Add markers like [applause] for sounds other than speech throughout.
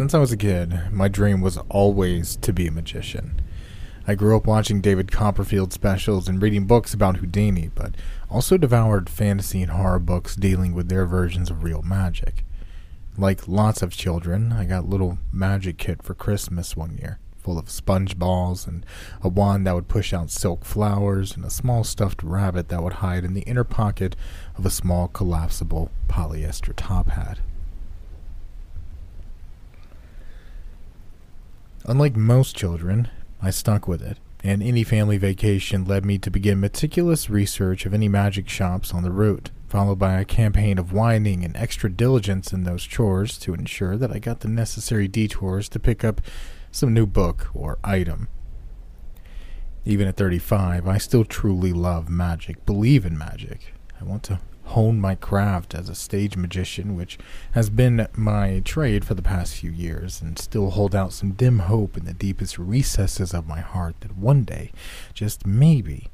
Since I was a kid, my dream was always to be a magician. I grew up watching David Copperfield specials and reading books about Houdini, but also devoured fantasy and horror books dealing with their versions of real magic. Like lots of children, I got a little magic kit for Christmas one year, full of sponge balls and a wand that would push out silk flowers and a small stuffed rabbit that would hide in the inner pocket of a small collapsible polyester top hat. Unlike most children, I stuck with it, and any family vacation led me to begin meticulous research of any magic shops on the route, followed by a campaign of whining and extra diligence in those chores to ensure that I got the necessary detours to pick up some new book or item. Even at 35, I still truly love magic, believe in magic. I want to hone my craft as a stage magician, which has been my trade for the past few years, and still hold out some dim hope in the deepest recesses of my heart that one day, just maybe,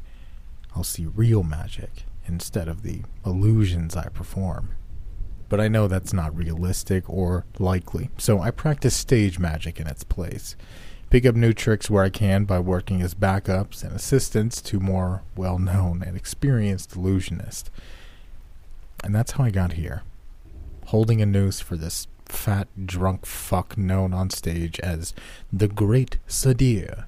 I'll see real magic instead of the illusions I perform. But I know that's not realistic or likely, so I practice stage magic in its place. Pick up new tricks where I can by working as backups and assistants to more well known and experienced illusionists. And that's how I got here. Holding a noose for this fat drunk fuck known on stage as the Great Sadir.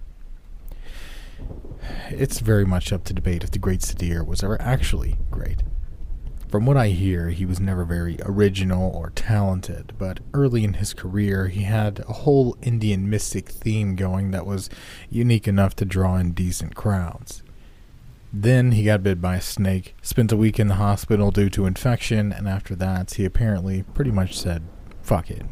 It's very much up to debate if the Great Sadir was ever actually great. From what I hear, he was never very original or talented, but early in his career, he had a whole Indian mystic theme going that was unique enough to draw in decent crowds. Then he got bit by a snake, spent a week in the hospital due to infection, and after that, he apparently pretty much said, fuck it.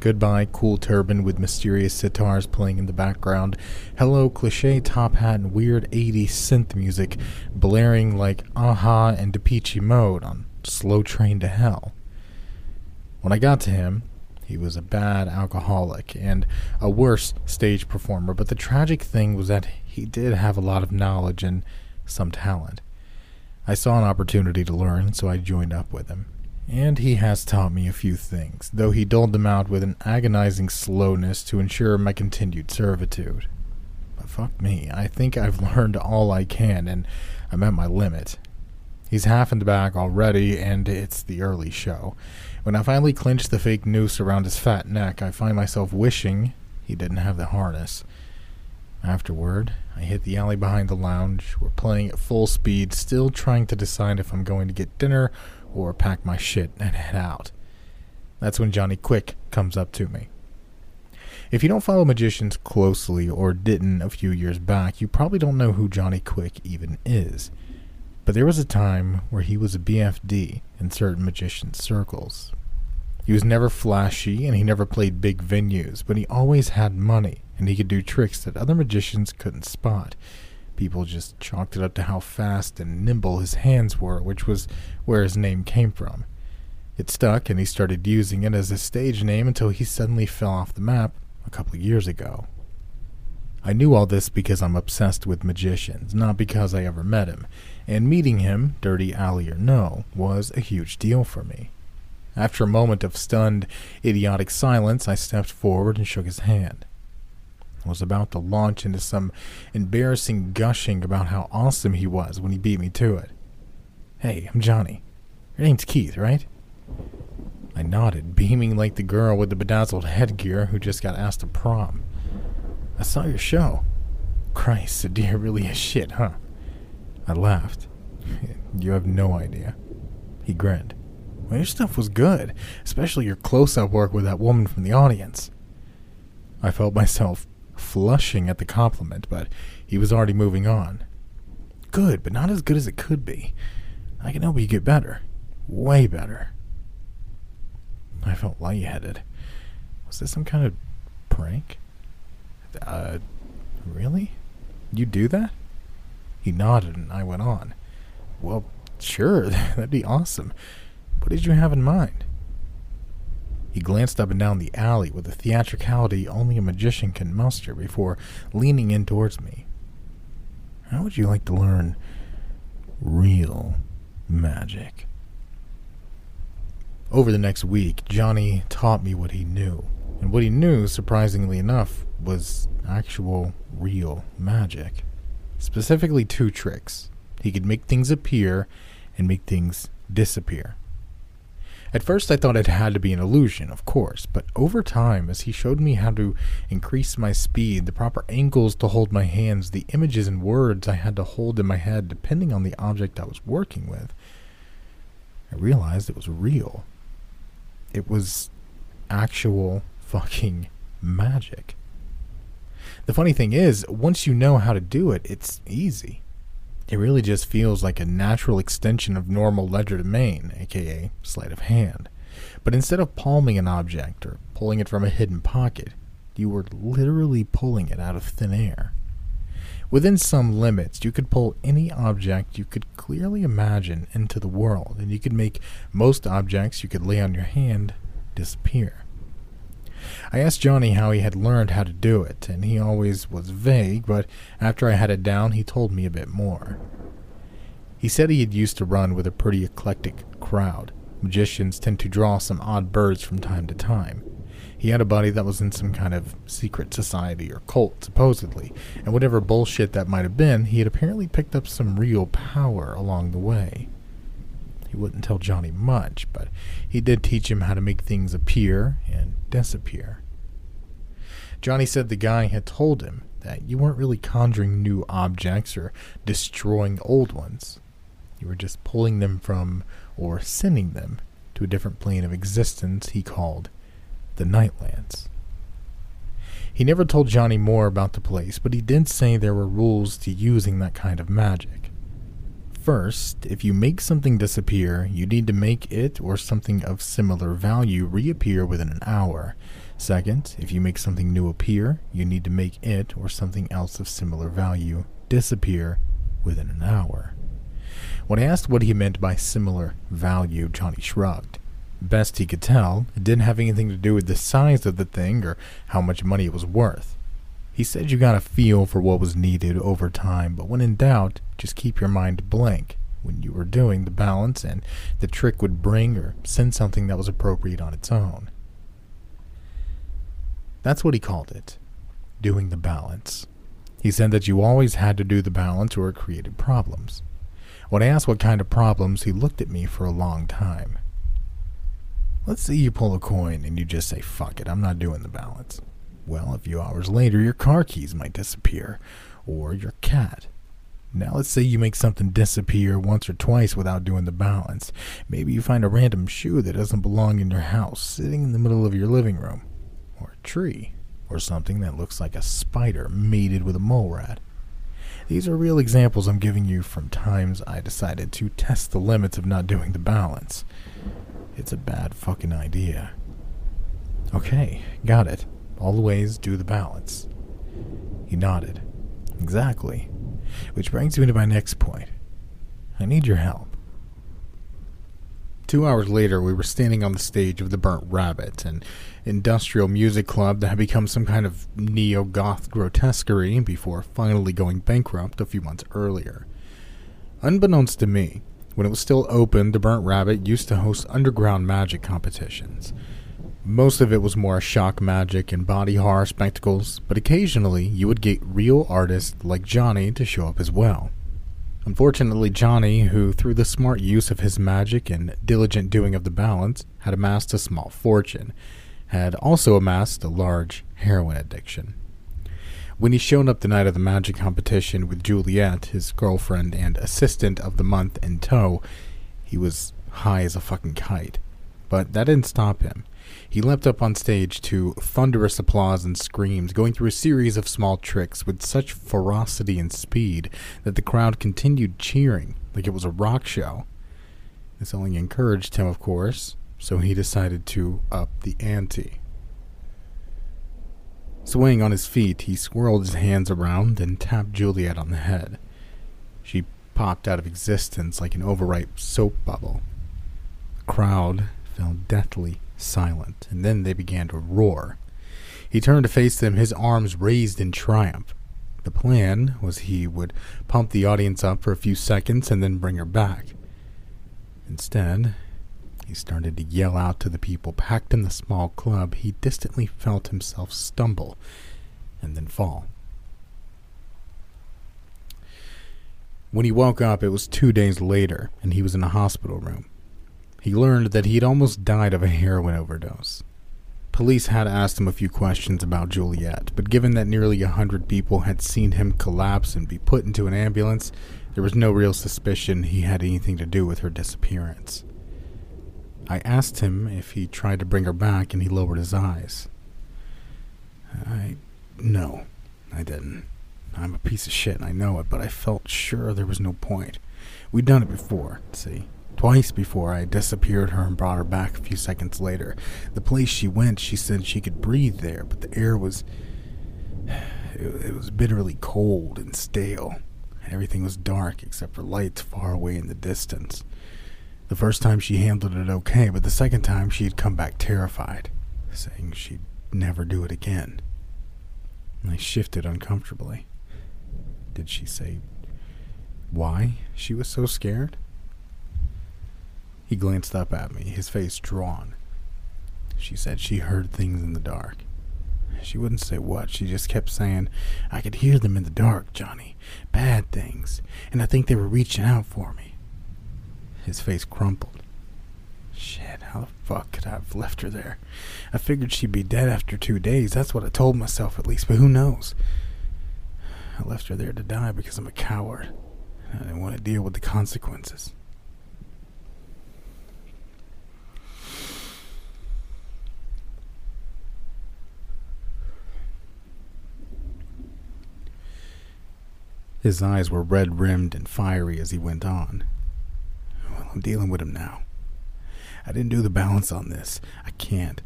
Goodbye, cool turban with mysterious sitars playing in the background. Hello, cliche top hat and weird 80s synth music blaring like a-ha and Depeche Mode on Slow Train to Hell. When I got to him, he was a bad alcoholic and a worse stage performer, but the tragic thing was that he did have a lot of knowledge and some talent. I saw an opportunity to learn, so I joined up with him. And he has taught me a few things, though he doled them out with an agonizing slowness to ensure my continued servitude. But fuck me, I think I've [laughs] learned all I can, and I'm at my limit. He's half in the back already, and it's the early show. When I finally clinch the fake noose around his fat neck, I find myself wishing he didn't have the harness. Afterward, I hit the alley behind the lounge. We're playing at full speed, still trying to decide if I'm going to get dinner or pack my shit and head out. That's when Johnny Quick comes up to me. If you don't follow magicians closely or didn't a few years back, you probably don't know who Johnny Quick even is. But there was a time where he was a BFD in certain magician circles. He was never flashy and he never played big venues, but he always had money and he could do tricks that other magicians couldn't spot. People just chalked it up to how fast and nimble his hands were, which was where his name came from. It stuck, and he started using it as a stage name until he suddenly fell off the map a couple of years ago. I knew all this because I'm obsessed with magicians, not because I ever met him, and meeting him, dirty alley or no, was a huge deal for me. After a moment of stunned, idiotic silence, I stepped forward and shook his hand. I was about to launch into some embarrassing gushing about how awesome he was when he beat me to it. Hey, I'm Johnny. Your name's Keith, right? I nodded, beaming like the girl with the bedazzled headgear who just got asked to prom. I saw your show. Christ, Sadir really is shit, huh? I laughed. [laughs] you have no idea. He grinned. Your stuff was good, especially your close up work with that woman from the audience. I felt myself flushing at the compliment, but he was already moving on. Good, but not as good as it could be. I can help you get better. Way better. I felt lightheaded. Was this some kind of prank? Uh, really? You do that? He nodded and I went on. Well, sure, [laughs] that'd be awesome. What did you have in mind? He glanced up and down the alley with a theatricality only a magician can muster before leaning in towards me. How would you like to learn real magic? Over the next week, Johnny taught me what he knew. And what he knew, surprisingly enough, was actual, real magic. Specifically, two tricks. He could make things appear and make things disappear. At first, I thought it had to be an illusion, of course, but over time, as he showed me how to increase my speed, the proper angles to hold my hands, the images and words I had to hold in my head depending on the object I was working with, I realized it was real. It was actual fucking magic. The funny thing is, once you know how to do it, it's easy. It really just feels like a natural extension of normal legerdemain, aka sleight of hand. But instead of palming an object or pulling it from a hidden pocket, you were literally pulling it out of thin air. Within some limits, you could pull any object you could clearly imagine into the world, and you could make most objects you could lay on your hand disappear. I asked Johnny how he had learned how to do it, and he always was vague, but after I had it down, he told me a bit more. He said he had used to run with a pretty eclectic crowd. Magicians tend to draw some odd birds from time to time. He had a buddy that was in some kind of secret society or cult, supposedly, and whatever bullshit that might have been, he had apparently picked up some real power along the way. He wouldn't tell Johnny much, but he did teach him how to make things appear and disappear. Johnny said the guy had told him that you weren't really conjuring new objects or destroying old ones. You were just pulling them from or sending them to a different plane of existence he called the Nightlands. He never told Johnny more about the place, but he did say there were rules to using that kind of magic. First, if you make something disappear, you need to make it or something of similar value reappear within an hour. Second, if you make something new appear, you need to make it or something else of similar value disappear within an hour. When I asked what he meant by similar value, Johnny shrugged. Best he could tell, it didn't have anything to do with the size of the thing or how much money it was worth. He said you got a feel for what was needed over time, but when in doubt, just keep your mind blank when you were doing the balance, and the trick would bring or send something that was appropriate on its own. That's what he called it doing the balance. He said that you always had to do the balance or it created problems. When I asked what kind of problems, he looked at me for a long time. Let's say you pull a coin and you just say, fuck it, I'm not doing the balance. Well, a few hours later, your car keys might disappear, or your cat. Now, let's say you make something disappear once or twice without doing the balance. Maybe you find a random shoe that doesn't belong in your house sitting in the middle of your living room, or a tree, or something that looks like a spider mated with a mole rat. These are real examples I'm giving you from times I decided to test the limits of not doing the balance. It's a bad fucking idea. Okay, got it. All the ways do the balance. He nodded. Exactly. Which brings me to my next point. I need your help. Two hours later, we were standing on the stage of the Burnt Rabbit, an industrial music club that had become some kind of neo goth grotesquerie before finally going bankrupt a few months earlier. Unbeknownst to me, when it was still open, the Burnt Rabbit used to host underground magic competitions Most of it was more shock magic and body horror spectacles, but occasionally you would get real artists like Johnny to show up as well. Unfortunately, Johnny, who through the smart use of his magic and diligent doing of the balance, had amassed a small fortune, had also amassed a large heroin addiction. When he showed up the night of the magic competition with Juliet, his girlfriend and assistant of the month, in tow, he was high as a fucking kite. But that didn't stop him. He leapt up on stage to thunderous applause and screams, going through a series of small tricks with such ferocity and speed that the crowd continued cheering like it was a rock show. This only encouraged him, of course, so he decided to up the ante. Swaying on his feet, he swirled his hands around and tapped Juliet on the head. She popped out of existence like an overripe soap bubble. The crowd fell deathly silent, and then they began to roar. He turned to face them, his arms raised in triumph. The plan was he would pump the audience up for a few seconds and then bring her back. Instead, he started to yell out to the people packed in the small club. He distantly felt himself stumble and then fall. When he woke up, it was two days later, and he was in a hospital room. He learned that he'd almost died of a heroin overdose. Police had asked him a few questions about Juliet, but given that nearly a hundred people had seen him collapse and be put into an ambulance, there was no real suspicion he had anything to do with her disappearance. I asked him if he tried to bring her back, and he lowered his eyes. I. No, I didn't. I'm a piece of shit, and I know it, but I felt sure there was no point. We'd done it before, see? Twice before I disappeared her and brought her back a few seconds later. The place she went, she said she could breathe there, but the air was. [sighs] It, was bitterly cold and stale, and everything was dark except for lights far away in the distance. The first time she handled it okay, but the second time she had come back terrified, saying she'd never do it again. I shifted uncomfortably. Did she say why she was so scared? He glanced up at me, his face drawn. She said she heard things in the dark. She wouldn't say what, she just kept saying, I could hear them in the dark, Johnny. Bad things. And I think they were reaching out for me. His face crumpled. Shit, how the fuck could I have left her there? I figured she'd be dead after two days. That's what I told myself, at least, but who knows? I left her there to die because I'm a coward. I didn't want to deal with the consequences. His eyes were red rimmed and fiery as he went on. Well, I'm dealing with him now. I didn't do the balance on this. I can't.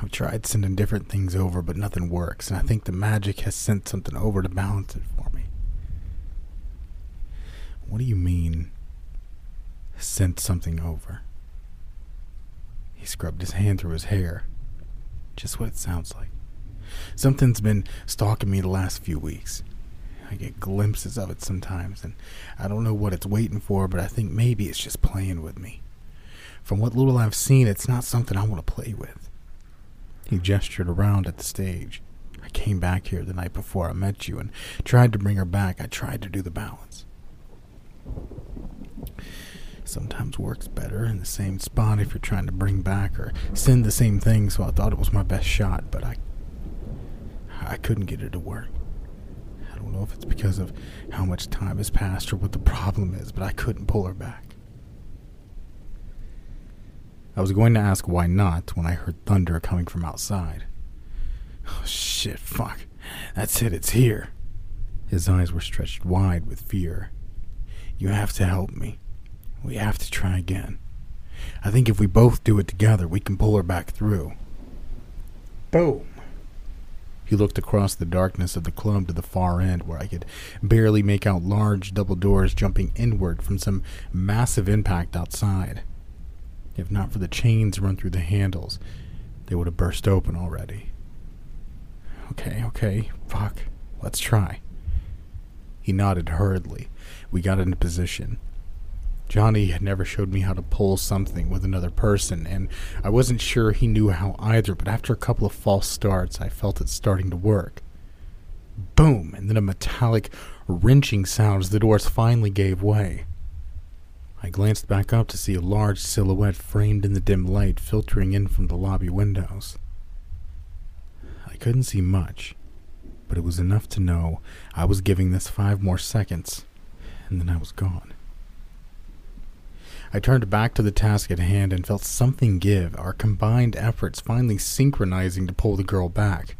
I've tried sending different things over, but nothing works, and I think the magic has sent something over to balance it for me. What do you mean, sent something over? He scrubbed his hand through his hair. Just what it sounds like. Something's been stalking me the last few weeks. I get glimpses of it sometimes, and I don't know what it's waiting for, but I think maybe it's just playing with me. From what little I've seen, it's not something I want to play with. He gestured around at the stage. I came back here the night before I met you and tried to bring her back. I tried to do the balance. Sometimes works better in the same spot if you're trying to bring back or send the same thing, so I thought it was my best shot, but I I couldn't get it to work don't know if it's because of how much time has passed or what the problem is, but I couldn't pull her back. I was going to ask why not when I heard thunder coming from outside. Oh, shit, fuck. That's it, it's here. His eyes were stretched wide with fear. You have to help me. We have to try again. I think if we both do it together, we can pull her back through. Boom. He looked across the darkness of the club to the far end, where I could barely make out large double doors jumping inward from some massive impact outside. If not for the chains run through the handles, they would have burst open already. Okay, okay, fuck. Let's try. He nodded hurriedly. We got into position. Johnny had never showed me how to pull something with another person, and I wasn't sure he knew how either, but after a couple of false starts, I felt it starting to work. Boom! And then a metallic, wrenching sound as the doors finally gave way. I glanced back up to see a large silhouette framed in the dim light filtering in from the lobby windows. I couldn't see much, but it was enough to know I was giving this five more seconds, and then I was gone. I turned back to the task at hand and felt something give, our combined efforts finally synchronizing to pull the girl back.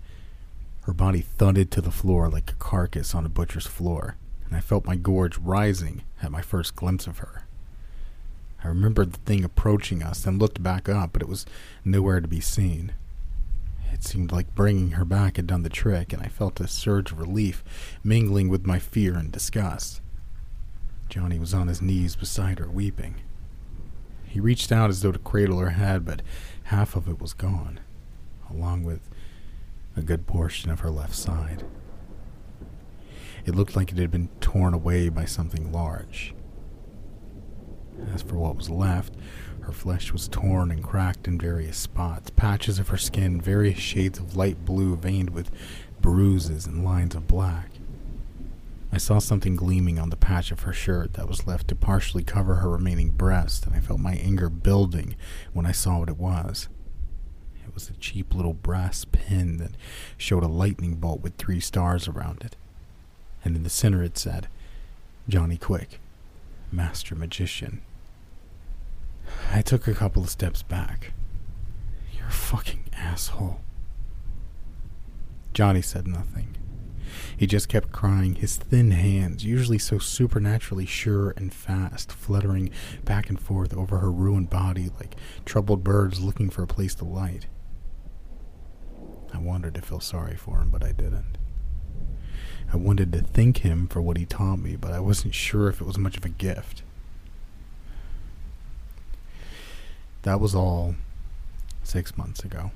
Her body thudded to the floor like a carcass on a butcher's floor, and I felt my gorge rising at my first glimpse of her. I remembered the thing approaching us and looked back up, but it was nowhere to be seen. It seemed like bringing her back had done the trick, and I felt a surge of relief mingling with my fear and disgust. Johnny was on his knees beside her, weeping. He reached out as though to cradle her head, but half of it was gone, along with a good portion of her left side. It looked like it had been torn away by something large. As for what was left, her flesh was torn and cracked in various spots, patches of her skin, various shades of light blue veined with bruises and lines of black. I saw something gleaming on the patch of her shirt that was left to partially cover her remaining breast, and I felt my anger building when I saw what it was. It was a cheap little brass pin that showed a lightning bolt with three stars around it. And in the center it said, Johnny Quick, Master Magician. I took a couple of steps back. You're a fucking asshole. Johnny said nothing. He just kept crying, his thin hands, usually so supernaturally sure and fast, fluttering back and forth over her ruined body like troubled birds looking for a place to light. I wanted to feel sorry for him, but I didn't. I wanted to thank him for what he taught me, but I wasn't sure if it was much of a gift. That was all six months ago.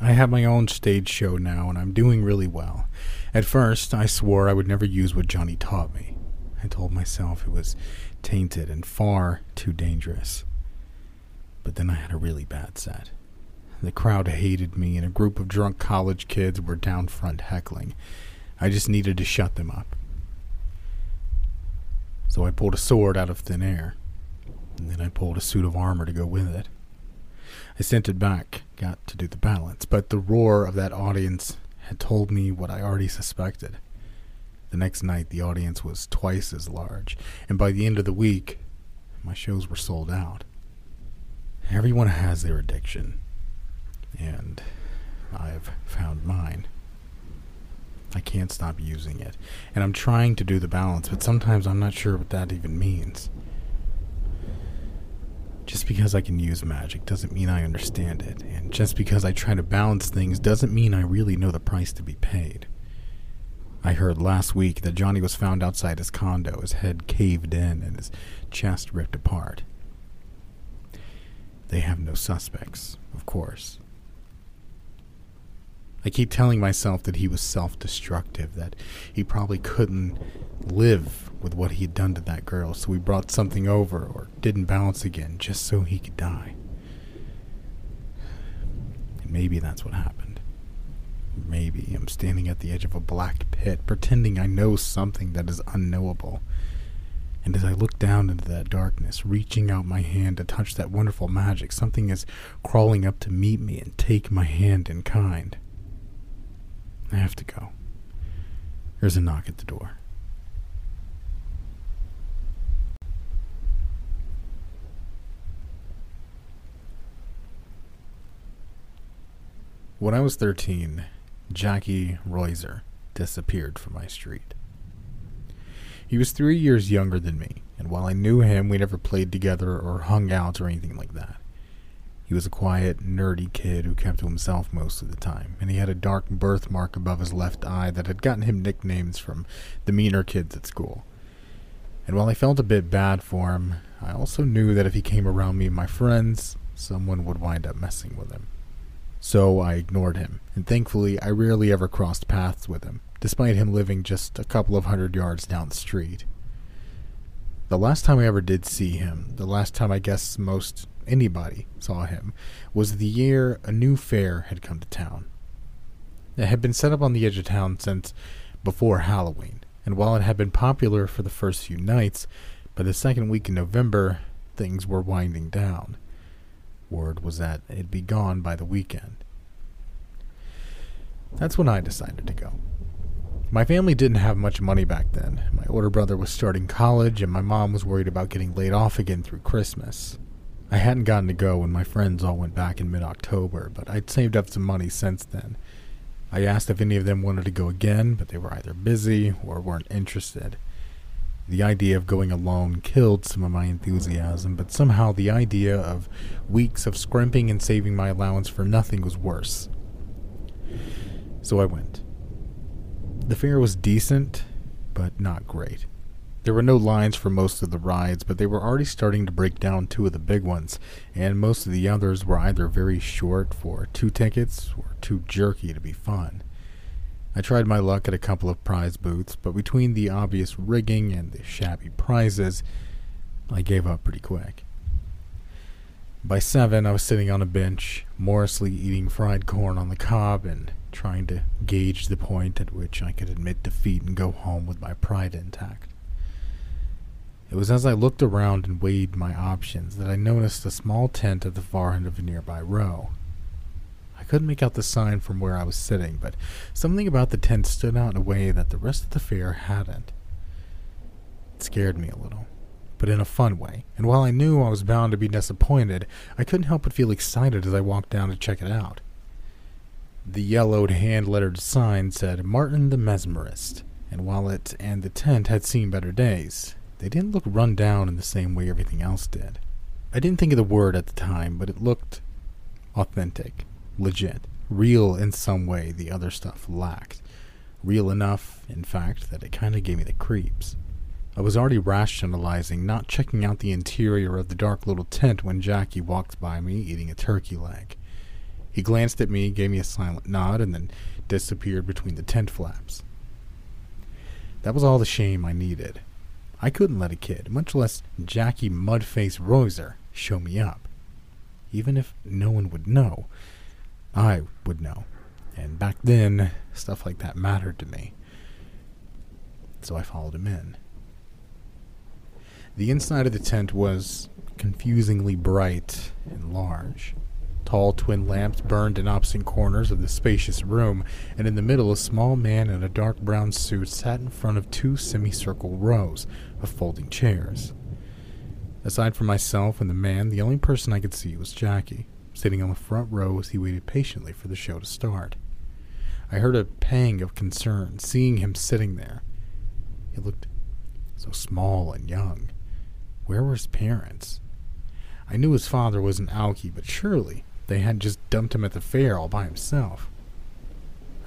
I have my own stage show now, and I'm doing really well. At first, I swore I would never use what Johnny taught me. I told myself it was tainted and far too dangerous. But then I had a really bad set. The crowd hated me, and a group of drunk college kids were down front heckling. I just needed to shut them up. So I pulled a sword out of thin air, and then I pulled a suit of armor to go with it. I sent it back, got to do the balance, but the roar of that audience had told me what I already suspected. The next night, the audience was twice as large, and by the end of the week, my shows were sold out. Everyone has their addiction, and I've found mine. I can't stop using it, and I'm trying to do the balance, but sometimes I'm not sure what that even means. Just because I can use magic doesn't mean I understand it, and just because I try to balance things doesn't mean I really know the price to be paid. I heard last week that Johnny was found outside his condo, his head caved in and his chest ripped apart. They have no suspects, of course. I keep telling myself that he was self destructive, that he probably couldn't live with what he had done to that girl, so he brought something over or didn't balance again just so he could die. And maybe that's what happened. Maybe I'm standing at the edge of a black pit, pretending I know something that is unknowable. And as I look down into that darkness, reaching out my hand to touch that wonderful magic, something is crawling up to meet me and take my hand in kind. I have to go. There's a knock at the door. When I was 13, Jackie Royser disappeared from my street. He was three years younger than me, and while I knew him, we never played together or hung out or anything like that. He was a quiet, nerdy kid who kept to himself most of the time, and he had a dark birthmark above his left eye that had gotten him nicknames from the meaner kids at school. And while I felt a bit bad for him, I also knew that if he came around me and my friends, someone would wind up messing with him. So I ignored him, and thankfully I rarely ever crossed paths with him, despite him living just a couple of hundred yards down the street. The last time I ever did see him, the last time I guess most anybody saw him, was the year a new fair had come to town. It had been set up on the edge of town since before Halloween, and while it had been popular for the first few nights, by the second week in November, things were winding down. Word was that it'd be gone by the weekend. That's when I decided to go. My family didn't have much money back then. My older brother was starting college, and my mom was worried about getting laid off again through Christmas. I hadn't gotten to go when my friends all went back in mid October, but I'd saved up some money since then. I asked if any of them wanted to go again, but they were either busy or weren't interested. The idea of going alone killed some of my enthusiasm, but somehow the idea of weeks of scrimping and saving my allowance for nothing was worse. So I went. The fair was decent, but not great. There were no lines for most of the rides, but they were already starting to break down two of the big ones, and most of the others were either very short for two tickets or too jerky to be fun. I tried my luck at a couple of prize booths, but between the obvious rigging and the shabby prizes, I gave up pretty quick. By seven, I was sitting on a bench, morosely eating fried corn on the cob and trying to gauge the point at which I could admit defeat and go home with my pride intact. It was as I looked around and weighed my options that I noticed a small tent at the far end of a nearby row. I couldn't make out the sign from where I was sitting, but something about the tent stood out in a way that the rest of the fair hadn't. It scared me a little, but in a fun way, and while I knew I was bound to be disappointed, I couldn't help but feel excited as I walked down to check it out. The yellowed hand lettered sign said Martin the Mesmerist, and while it and the tent had seen better days, they didn't look run down in the same way everything else did. I didn't think of the word at the time, but it looked authentic, legit, real in some way the other stuff lacked. Real enough, in fact, that it kind of gave me the creeps. I was already rationalizing not checking out the interior of the dark little tent when Jackie walked by me eating a turkey leg. He glanced at me, gave me a silent nod, and then disappeared between the tent flaps. That was all the shame I needed. I couldn't let a kid, much less Jackie Mudface Roiser, show me up. Even if no one would know, I would know. And back then, stuff like that mattered to me. So I followed him in. The inside of the tent was confusingly bright and large. Tall twin lamps burned in opposite corners of the spacious room, and in the middle, a small man in a dark brown suit sat in front of two semicircle rows of folding chairs. Aside from myself and the man, the only person I could see was Jackie, sitting on the front row as he waited patiently for the show to start. I heard a pang of concern seeing him sitting there. He looked so small and young. Where were his parents? I knew his father was an Alki, but surely they had just dumped him at the fair all by himself.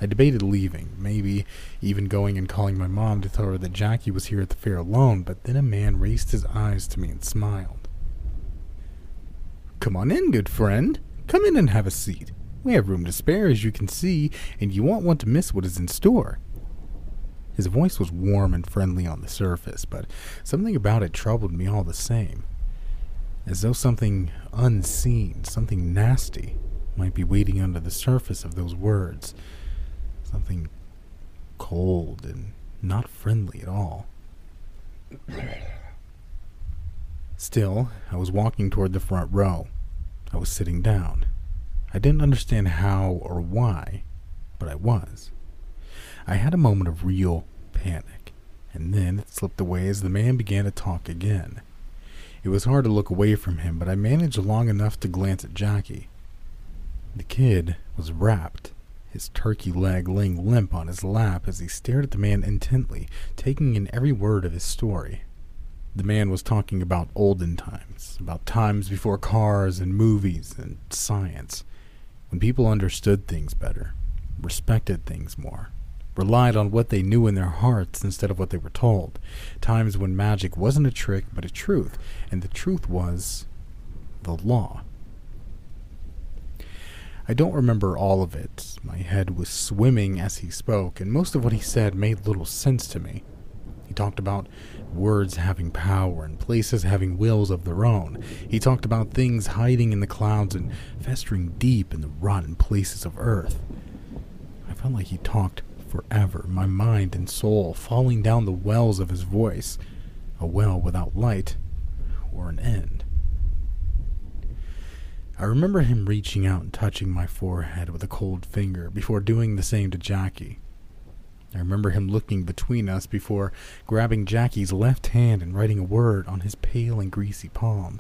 I debated leaving, maybe even going and calling my mom to tell her that Jackie was here at the fair alone, but then a man raised his eyes to me and smiled. Come on in, good friend. Come in and have a seat. We have room to spare, as you can see, and you won't want to miss what is in store. His voice was warm and friendly on the surface, but something about it troubled me all the same as though something unseen, something nasty, might be waiting under the surface of those words. Something cold and not friendly at all. Still, I was walking toward the front row. I was sitting down. I didn't understand how or why, but I was. I had a moment of real panic, and then it slipped away as the man began to talk again. It was hard to look away from him, but I managed long enough to glance at Jackie. The kid was rapt, his turkey leg laying limp on his lap as he stared at the man intently, taking in every word of his story. The man was talking about olden times, about times before cars and movies and science, when people understood things better, respected things more relied on what they knew in their hearts instead of what they were told. Times when magic wasn't a trick, but a truth, and the truth was the law. I don't remember all of it. My head was swimming as he spoke, and most of what he said made little sense to me. He talked about words having power and places having wills of their own. He talked about things hiding in the clouds and festering deep in the rotten places of earth. I felt like he talked forever, my mind and soul falling down the wells of his voice, a well without light or an end. I remember him reaching out and touching my forehead with a cold finger before doing the same to Jackie. I remember him looking between us before grabbing Jackie's left hand and writing a word on his pale and greasy palm.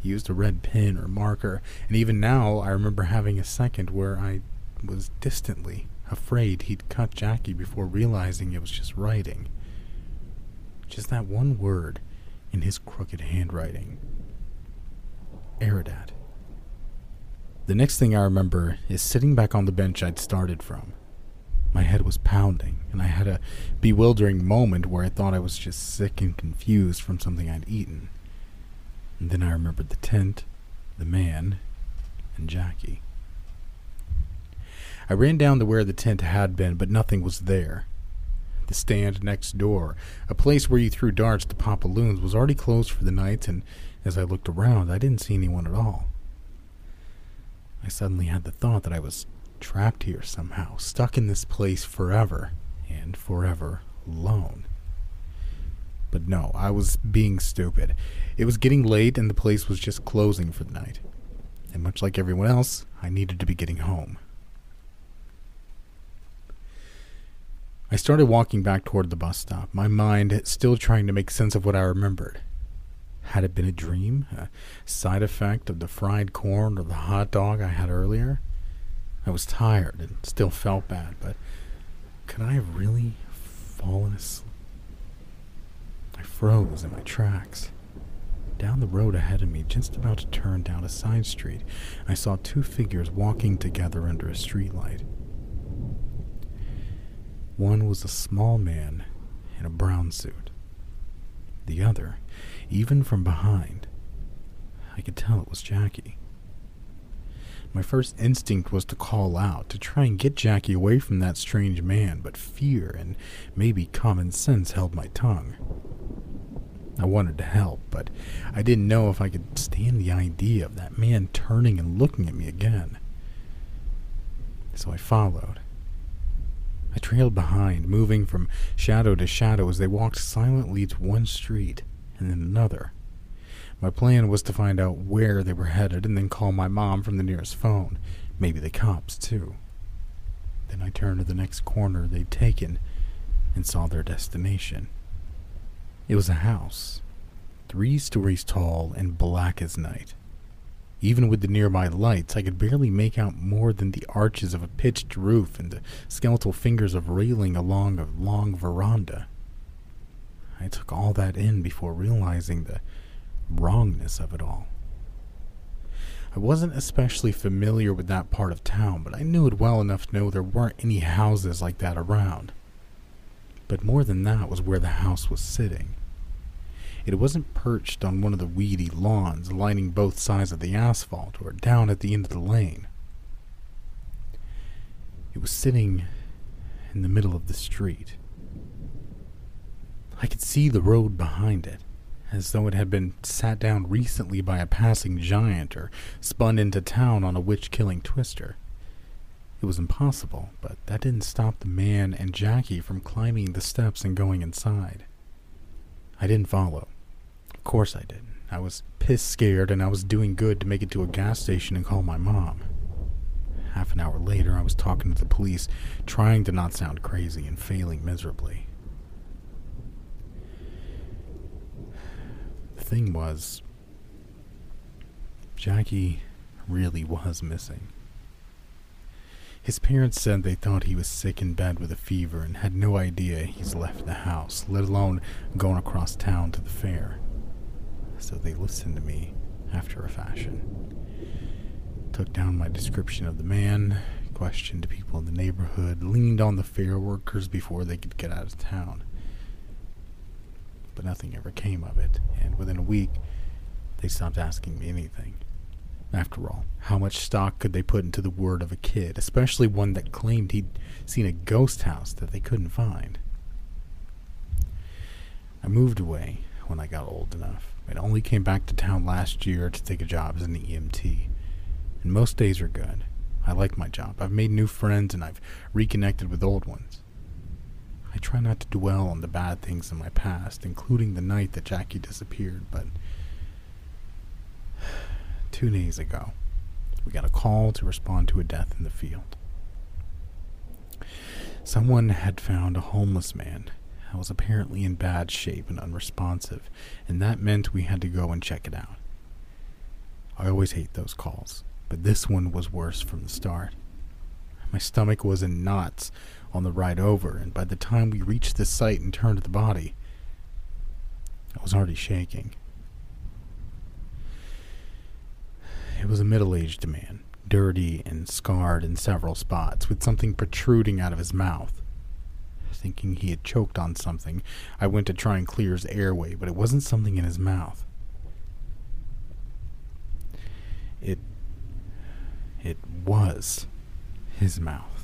He used a red pen or marker, and even now I remember having a second where I was distantly afraid he'd cut Jackie before realizing it was just writing. Just that one word in his crooked handwriting. Aradat. The next thing I remember is sitting back on the bench I'd started from. My head was pounding, and I had a bewildering moment where I thought I was just sick and confused from something I'd eaten. And then I remembered the tent, the man, and Jackie. I ran down to where the tent had been, but nothing was there. The stand next door, a place where you threw darts to pop balloons, was already closed for the night, and as I looked around, I didn't see anyone at all. I suddenly had the thought that I was trapped here somehow, stuck in this place forever, and forever alone. But no, I was being stupid. It was getting late, and the place was just closing for the night. And much like everyone else, I needed to be getting home. I started walking back toward the bus stop, my mind still trying to make sense of what I remembered. Had it been a dream? A side effect of the fried corn or the hot dog I had earlier? I was tired and still felt bad, but could I have really fallen asleep? I froze in my tracks. Down the road ahead of me, just about to turn down a side street, I saw two figures walking together under a streetlight. One was a small man in a brown suit. The other, even from behind, I could tell it was Jackie. My first instinct was to call out, to try and get Jackie away from that strange man, but fear and maybe common sense held my tongue. I wanted to help, but I didn't know if I could stand the idea of that man turning and looking at me again. So I followed. I trailed behind, moving from shadow to shadow as they walked silently to one street and then another. My plan was to find out where they were headed and then call my mom from the nearest phone. Maybe the cops, too. Then I turned to the next corner they'd taken and saw their destination. It was a house, three stories tall and black as night. Even with the nearby lights, I could barely make out more than the arches of a pitched roof and the skeletal fingers of railing along a long veranda. I took all that in before realizing the wrongness of it all. I wasn't especially familiar with that part of town, but I knew it well enough to know there weren't any houses like that around. But more than that was where the house was sitting. It wasn't perched on one of the weedy lawns lining both sides of the asphalt or down at the end of the lane. It was sitting in the middle of the street. I could see the road behind it, as though it had been sat down recently by a passing giant or spun into town on a witch killing twister. It was impossible, but that didn't stop the man and Jackie from climbing the steps and going inside. I didn't follow. Of course I did. I was piss scared and I was doing good to make it to a gas station and call my mom. Half an hour later, I was talking to the police, trying to not sound crazy and failing miserably. The thing was, Jackie really was missing. His parents said they thought he was sick in bed with a fever and had no idea he's left the house, let alone going across town to the fair so they listened to me after a fashion. Took down my description of the man, questioned people in the neighborhood, leaned on the fair workers before they could get out of town. But nothing ever came of it, and within a week, they stopped asking me anything. After all, how much stock could they put into the word of a kid, especially one that claimed he'd seen a ghost house that they couldn't find? I moved away when I got old enough. I only came back to town last year to take a job as an EMT. And most days are good. I like my job. I've made new friends and I've reconnected with old ones. I try not to dwell on the bad things in my past, including the night that Jackie disappeared, but [sighs] two days ago, we got a call to respond to a death in the field. Someone had found a homeless man who was apparently in bad shape and unresponsive, and that meant we had to go and check it out. I always hate those calls, but this one was worse from the start. My stomach was in knots on the ride over, and by the time we reached the site and turned the body, I was already shaking. It was a middle aged man, dirty and scarred in several spots, with something protruding out of his mouth. Thinking he had choked on something, I went to try and clear his airway, but it wasn't something in his mouth. It. It was his mouth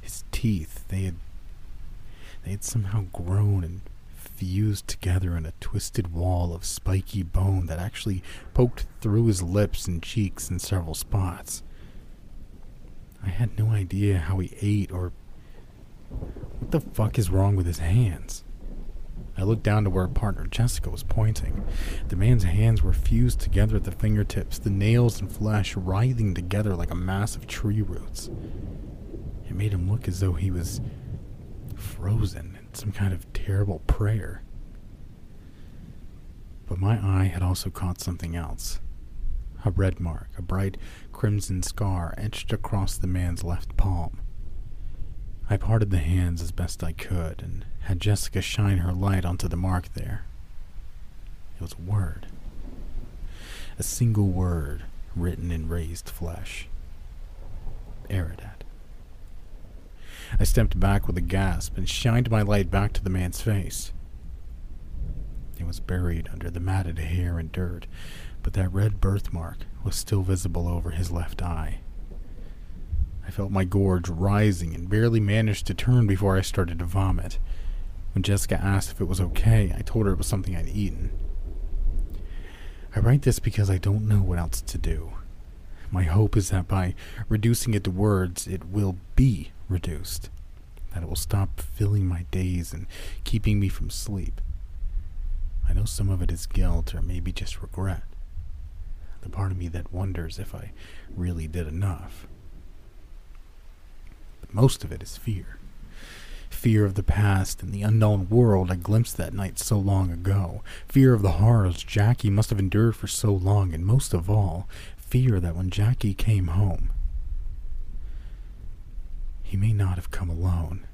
his teeth they had they had somehow grown and fused together in a twisted wall of spiky bone that actually poked through his lips and cheeks in several spots. I had no idea how he ate or what the fuck is wrong with his hands. I looked down to where partner Jessica was pointing. The man's hands were fused together at the fingertips, the nails and flesh writhing together like a mass of tree roots. It made him look as though he was frozen in some kind of terrible prayer. But my eye had also caught something else a red mark, a bright crimson scar etched across the man's left palm. I parted the hands as best I could and had Jessica shine her light onto the mark there. It was a word. A single word written in raised flesh. Eridan. I stepped back with a gasp and shined my light back to the man's face. He was buried under the matted hair and dirt, but that red birthmark was still visible over his left eye. I felt my gorge rising and barely managed to turn before I started to vomit. When Jessica asked if it was okay, I told her it was something I'd eaten. I write this because I don't know what else to do. My hope is that by reducing it to words, it will be reduced, that it will stop filling my days and keeping me from sleep. I know some of it is guilt or maybe just regret. The part of me that wonders if I really did enough. Most of it is fear. Fear of the past and the unknown world I glimpsed that night so long ago. Fear of the horrors Jackie must have endured for so long, and most of all, fear that when Jackie came home, he may not have come alone.